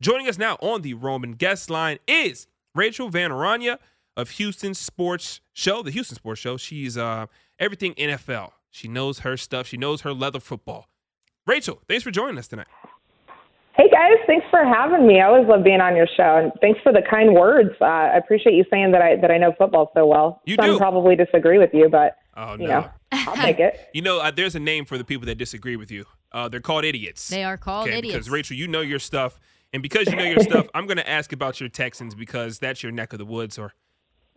Joining us now on the Roman guest line is Rachel Van Aranya of Houston Sports Show, the Houston Sports Show. She's uh, everything NFL. She knows her stuff. She knows her leather football. Rachel, thanks for joining us tonight. Hey guys, thanks for having me. I always love being on your show, and thanks for the kind words. Uh, I appreciate you saying that I that I know football so well. You Some do. probably disagree with you, but Oh you no. know, I'll take it. You know, uh, there's a name for the people that disagree with you. Uh, they're called idiots. They are called okay, idiots. Because Rachel, you know your stuff, and because you know your stuff, I'm going to ask about your Texans because that's your neck of the woods, or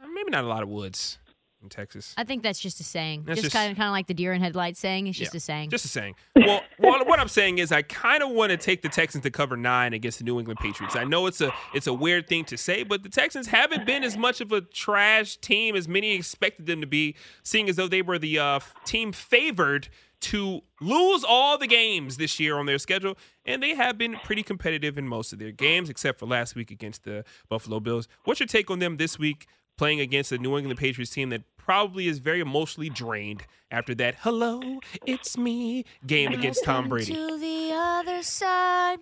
uh, maybe not a lot of woods in Texas. I think that's just a saying. That's just, just- kind of kind of like the deer in headlights saying. It's just Yeah, a saying. Just a saying. Well, well, what I'm saying is, I kind of want to take the Texans to cover nine against the New England Patriots. I know it's a it's a weird thing to say, but the Texans haven't been as much of a trash team as many expected them to be, seeing as though they were the uh, team favored to lose all the games this year on their schedule, and they have been pretty competitive in most of their games, except for last week against the Buffalo Bills. What's your take on them this week? Playing against the New England Patriots team that probably is very emotionally drained after that "Hello, it's me" game against Tom Brady. To the other side.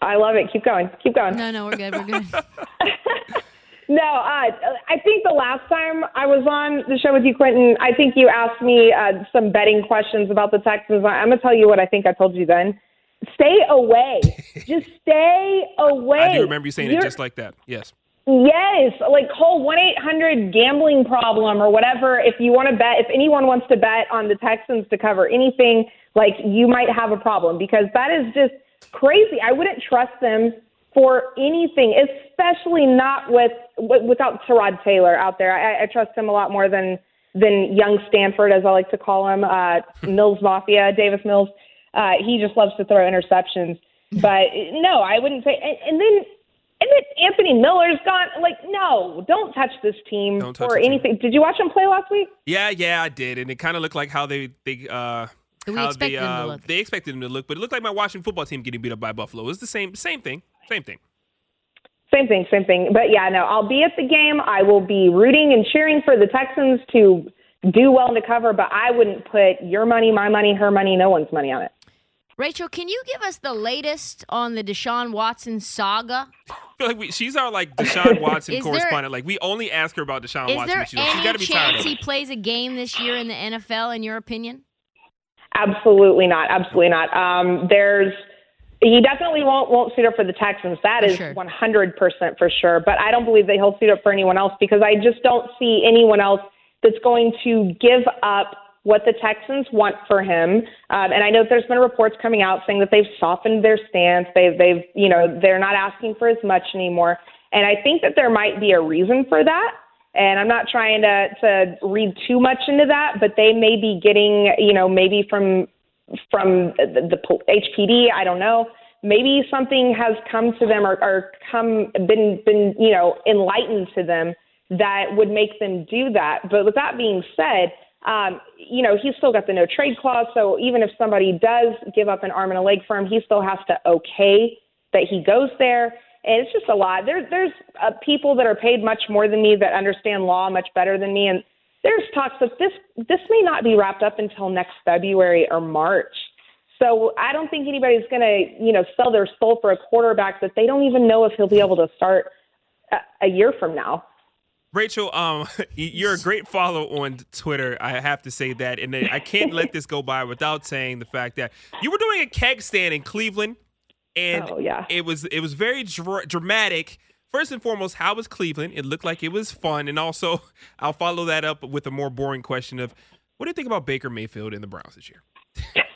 I love it. Keep going. Keep going. No, no, we're good. We're good. No, uh, I think the last time I was on the show with you, Quentin, I think you asked me uh, some betting questions about the Texans. I'm gonna tell you what I think I told you then. Stay away. Just stay away. I do remember you saying it You're- just like that. Yes. Yes, like call one eight hundred gambling problem or whatever. If you want to bet, if anyone wants to bet on the Texans to cover anything, like you might have a problem because that is just crazy. I wouldn't trust them for anything, especially not with wi- without Tyrod Taylor out there. I, I trust him a lot more than than young Stanford, as I like to call him, uh, Mills Mafia, Davis Mills. Uh, he just loves to throw interceptions. But no, I wouldn't say. And, and then and then Anthony Miller's gone. Like, no, don't touch this team Don't touch or the team. anything. Did you watch him play last week? Yeah, yeah, I did, and it kind of looked like how they they uh We how expected they them to uh, look. they expected them to look, but it looked like my Washington football team getting beat up by Buffalo. It was the same same thing, same thing. Same thing, same thing. But yeah, no, I'll be at the game. I will be rooting and cheering for the Texans to do well to cover, but I wouldn't put your money, my money, her money, no one's money on it. Rachel, can you give us the latest on the Deshaun Watson saga? I feel like we, she's our like Deshaun Watson Is there- correspondent. like we only ask her about Deshaun Is Watson. there she's, she's any to be tired chance he plays a game this year in the NFL, in your opinion? Absolutely not. Absolutely not. Um, there's he definitely won't won't suit up for the Texans. That For is sure. 100 percent for sure. But I don't believe that he'll suit up for anyone else because I just don't see anyone else that's going to give up what the Texans want for him. Um, and I know there's been reports coming out saying that they've softened their stance. They've they've you know they're not asking for as much anymore. And I think that there might be a reason for that. And I'm not trying to to read too much into that, but they may be getting, you know, maybe from from the, the HPD. I don't know. Maybe something has come to them or, or come been been you know enlightened to them that would make them do that. But with that being said, um, you know he's still got the no trade clause. So even if somebody does give up an arm and a leg for him, he still has to okay that he goes there. And it's just a lot. There, there's uh, people that are paid much more than me that understand law much better than me, and there's talks that this this may not be wrapped up until next February or March. So I don't think anybody's going to, you know, sell their soul for a quarterback that they don't even know if he'll be able to start a, a year from now. Rachel, um, you're a great follow on Twitter. I have to say that, and I can't let this go by without saying the fact that you were doing a keg stand in Cleveland, and Oh, yeah. it was it was very dr- dramatic. First and foremost, how was Cleveland? It looked like it was fun, and also I'll follow that up with a more boring question of what do you think about Baker Mayfield and the Browns this year?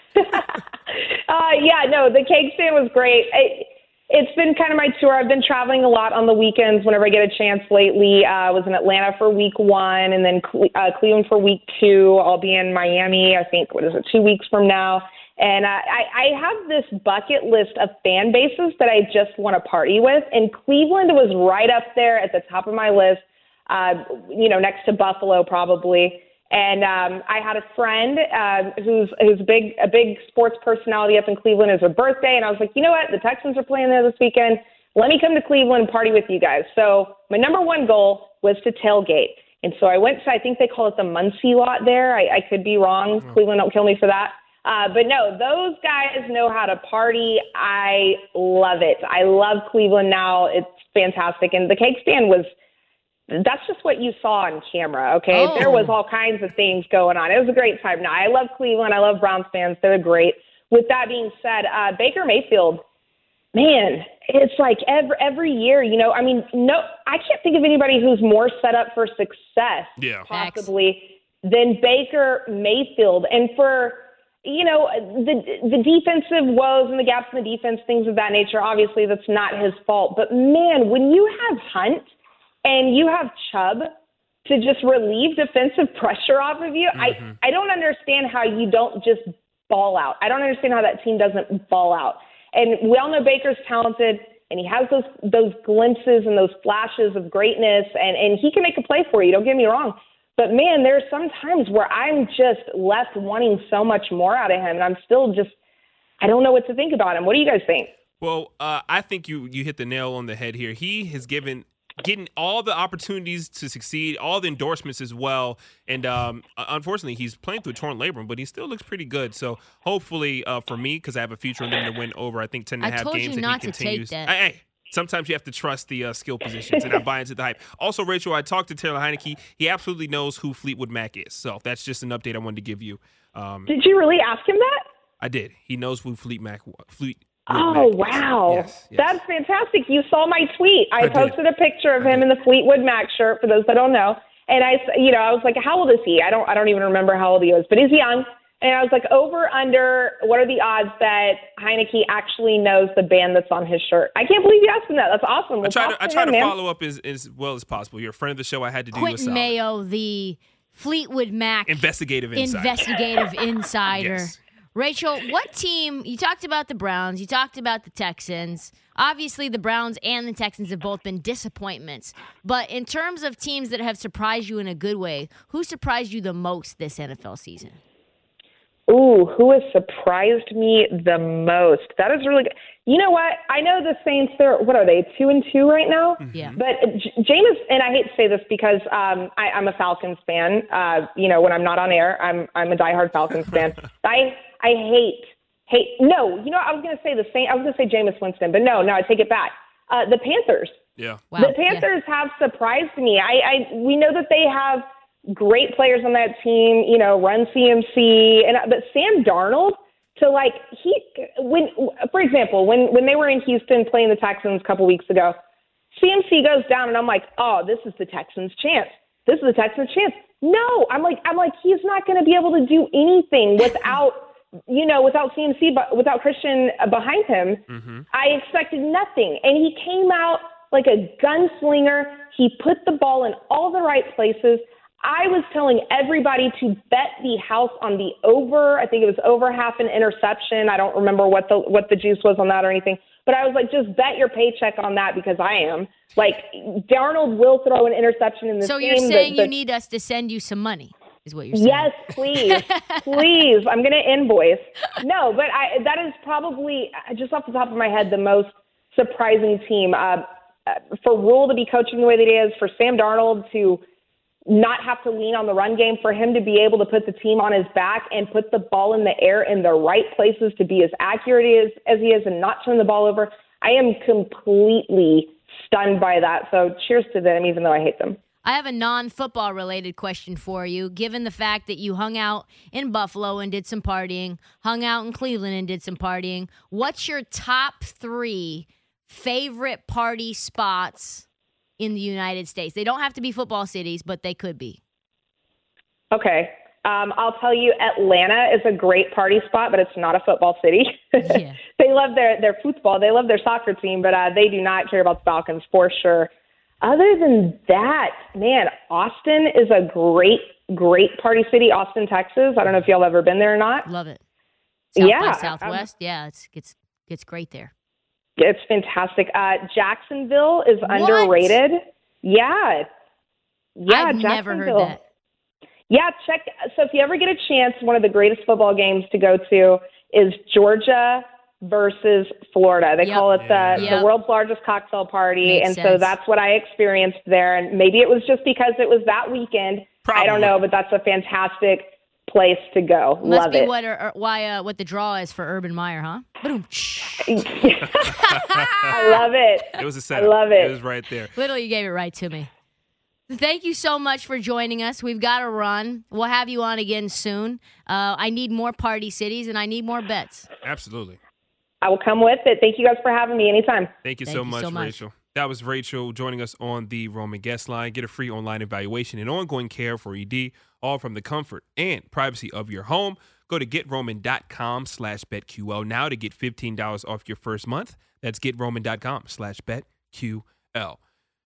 Uh, yeah, no, the cake stand was great. I, it's been kind of my tour. I've been traveling a lot on the weekends whenever I get a chance lately. Uh, I was in Atlanta for week one and then Cle- uh, Cleveland for week two. I'll be in Miami, I think, what is it, two weeks from now. And uh, I, I have this bucket list of fan bases that I just want to party with. And Cleveland was right up there at the top of my list, uh, you know, next to Buffalo probably. And um, I had a friend uh, who's who's big a big sports personality up in Cleveland. It's her birthday, and I was like, you know what? The Texans are playing there this weekend. Let me come to Cleveland and party with you guys. So my number one goal was to tailgate, and so I went to I think they call it the Muncie lot there. I, I could be wrong. Cleveland, don't kill me for that. Uh, but no, those guys know how to party. I love it. I love Cleveland now. It's fantastic. And the cake stand was that's just what you saw on camera, okay? Oh. There was all kinds of things going on. It was a great time. Now, I love Cleveland. I love Browns fans. They're great. With that being said, uh, Baker Mayfield, man, it's like every every year, you know. I mean, no, I can't think of anybody who's more set up for success, Yeah. Facts. possibly, than Baker Mayfield. And for you know the the defensive woes and the gaps in the defense, things of that nature. Obviously, that's not his fault. But man, when you have Hunt and you have Chubb to just relieve defensive pressure off of you, I I don't understand how you don't just ball out. I don't understand how that team doesn't ball out. And we all know Baker's talented and he has those those glimpses and those flashes of greatness and and he can make a play for you, don't get me wrong. But man, there's some times where I'm just left wanting so much more out of him and I'm still just I don't know what to think about him. What do you guys think? Well, uh, I think you you hit the nail on the head here. He has given getting all the opportunities to succeed, all the endorsements as well. And um, unfortunately, he's playing through a torn labrum, but he still looks pretty good. So hopefully, uh, for me, because I have a future in them to win over, I think ten and a I half told you games. and not he to take continues. that. Hey, hey, sometimes you have to trust the uh, skill positions, and I buy into the hype. Also, Rachel, I talked to Taylor Heinicke. He absolutely knows who Fleetwood Mac is. So that's just an update I wanted to give you. Um, Did you really ask him that? I did. He knows who Fleet Mac Fleet. Oh Mac wow, Yes, yes. that's fantastic! You saw my tweet. I, I did. posted a picture of I him did. in the Fleetwood Mac shirt. For those that don't know, and I, s- you know, I was like, "How old is he?" I don't, I don't even remember how old he was, but he's young. And I was like, "Over under? What are the odds that Heinicke actually knows the band that's on his shirt?" I can't believe you asked him that. That's awesome. I Well, try props to I try him, to man. follow up as, as well as possible. You're a friend of the show. I had to do you a Quentin solid. Mayo, the Fleetwood Mac Investigative insight. investigative insider. Yes. Rachel, what team? You talked about the Browns. You talked about the Texans. Obviously, the Browns and the Texans have both been disappointments. But in terms of teams that have surprised you in a good way, who surprised you the most this NFL season? Ooh, who has surprised me the most? That is really good. You know what? I know the Saints. They're what are they? Two and two right now. Yeah. But J- Jameis, and I hate to say this because um, I, I'm a Falcons fan. Uh, you know, when I'm not on air, I'm I'm a diehard Falcons fan. I I hate hate. No, you know, I was going to say the Saint. I was going to say Jameis Winston, but no, no, I take it back. Uh, the Panthers. Yeah. Wow. The Panthers have surprised me. I, I we know that they have great players on that team. You know, run CMC, and but Sam Darnold to like he when for example when when they were in Houston playing the Texans a couple weeks ago, CMC goes down, and I'm like, oh, this is the Texans' chance. This is the Texans' chance. No, I'm like I'm like he's not going to be able to do anything without. You know, without CMC, but without Christian uh, behind him, Mm-hmm. I expected nothing. And he came out like a gunslinger. He put the ball in all the right places. I was telling everybody to bet the house on the over. I think it was over half an interception. I don't remember what the what the juice was on that or anything. But I was like, just bet your paycheck on that because I am. Like Darnold will throw an interception in this So game. you're The- saying the- you need us to send you some money, is what you're saying? Yes, please, please. I'm going to invoice. No, but I, that is probably uh, just off the top of my head the most surprising team. Uh, uh, for Rhule to be coaching the way that he is, for Sam Darnold to not have to lean on the run game, for him to be able to put the team on his back and put the ball in the air in the right places to be as accurate as, as he is and not turn the ball over. I am completely stunned by that. So cheers to them, even though I hate them. I have a non football related question for you. Given the fact that you hung out in Buffalo and did some partying, hung out in Cleveland and did some partying, what's your top three favorite party spots in the United States? They don't have to be football cities, but they could be. Okay. Um, I'll tell you, Atlanta is a great party spot, but it's not a football city. Yeah. they love their their football, they love their soccer team, but uh, they do not care about the Falcons for sure. Other than that, man, Austin is a great, great party city. Austin, Texas. I don't know if y'all ever been there or not. Love it. South Yeah, by Southwest. yeah, it's it's it's great there. It's fantastic. Uh, Jacksonville is What? underrated. Yeah, yeah. I've never heard Jacksonville. that. Yeah, check. So if you ever get a chance, one of the greatest football games to go to is Georgia versus Florida. They Yep. call it the, Yep. the world's largest cocktail party. Makes and so that's what I experienced there. And maybe it was just because it was that weekend. I don't know, but that's a fantastic place to go. Must Love be it. what or, or why uh, what the draw is for Urban Meyer, huh? Boom. I love it. It was a setup. love it. It was right there. Literally, you gave it right to me. Thank you so much for joining us. We've got to run. We'll have you on again soon. Uh, I need more party cities and I need more bets. Absolutely. I will come with it. Thank you guys for having me anytime. Thank you, Thank so, you much, so much. Rachel. That was Rachel joining us on the Roman Guest Line. Get a free online evaluation and ongoing care for ED, all from the comfort and privacy of your home. Go to getroman.com slash betql now to get $15 off your first month. That's getroman.com slash betql.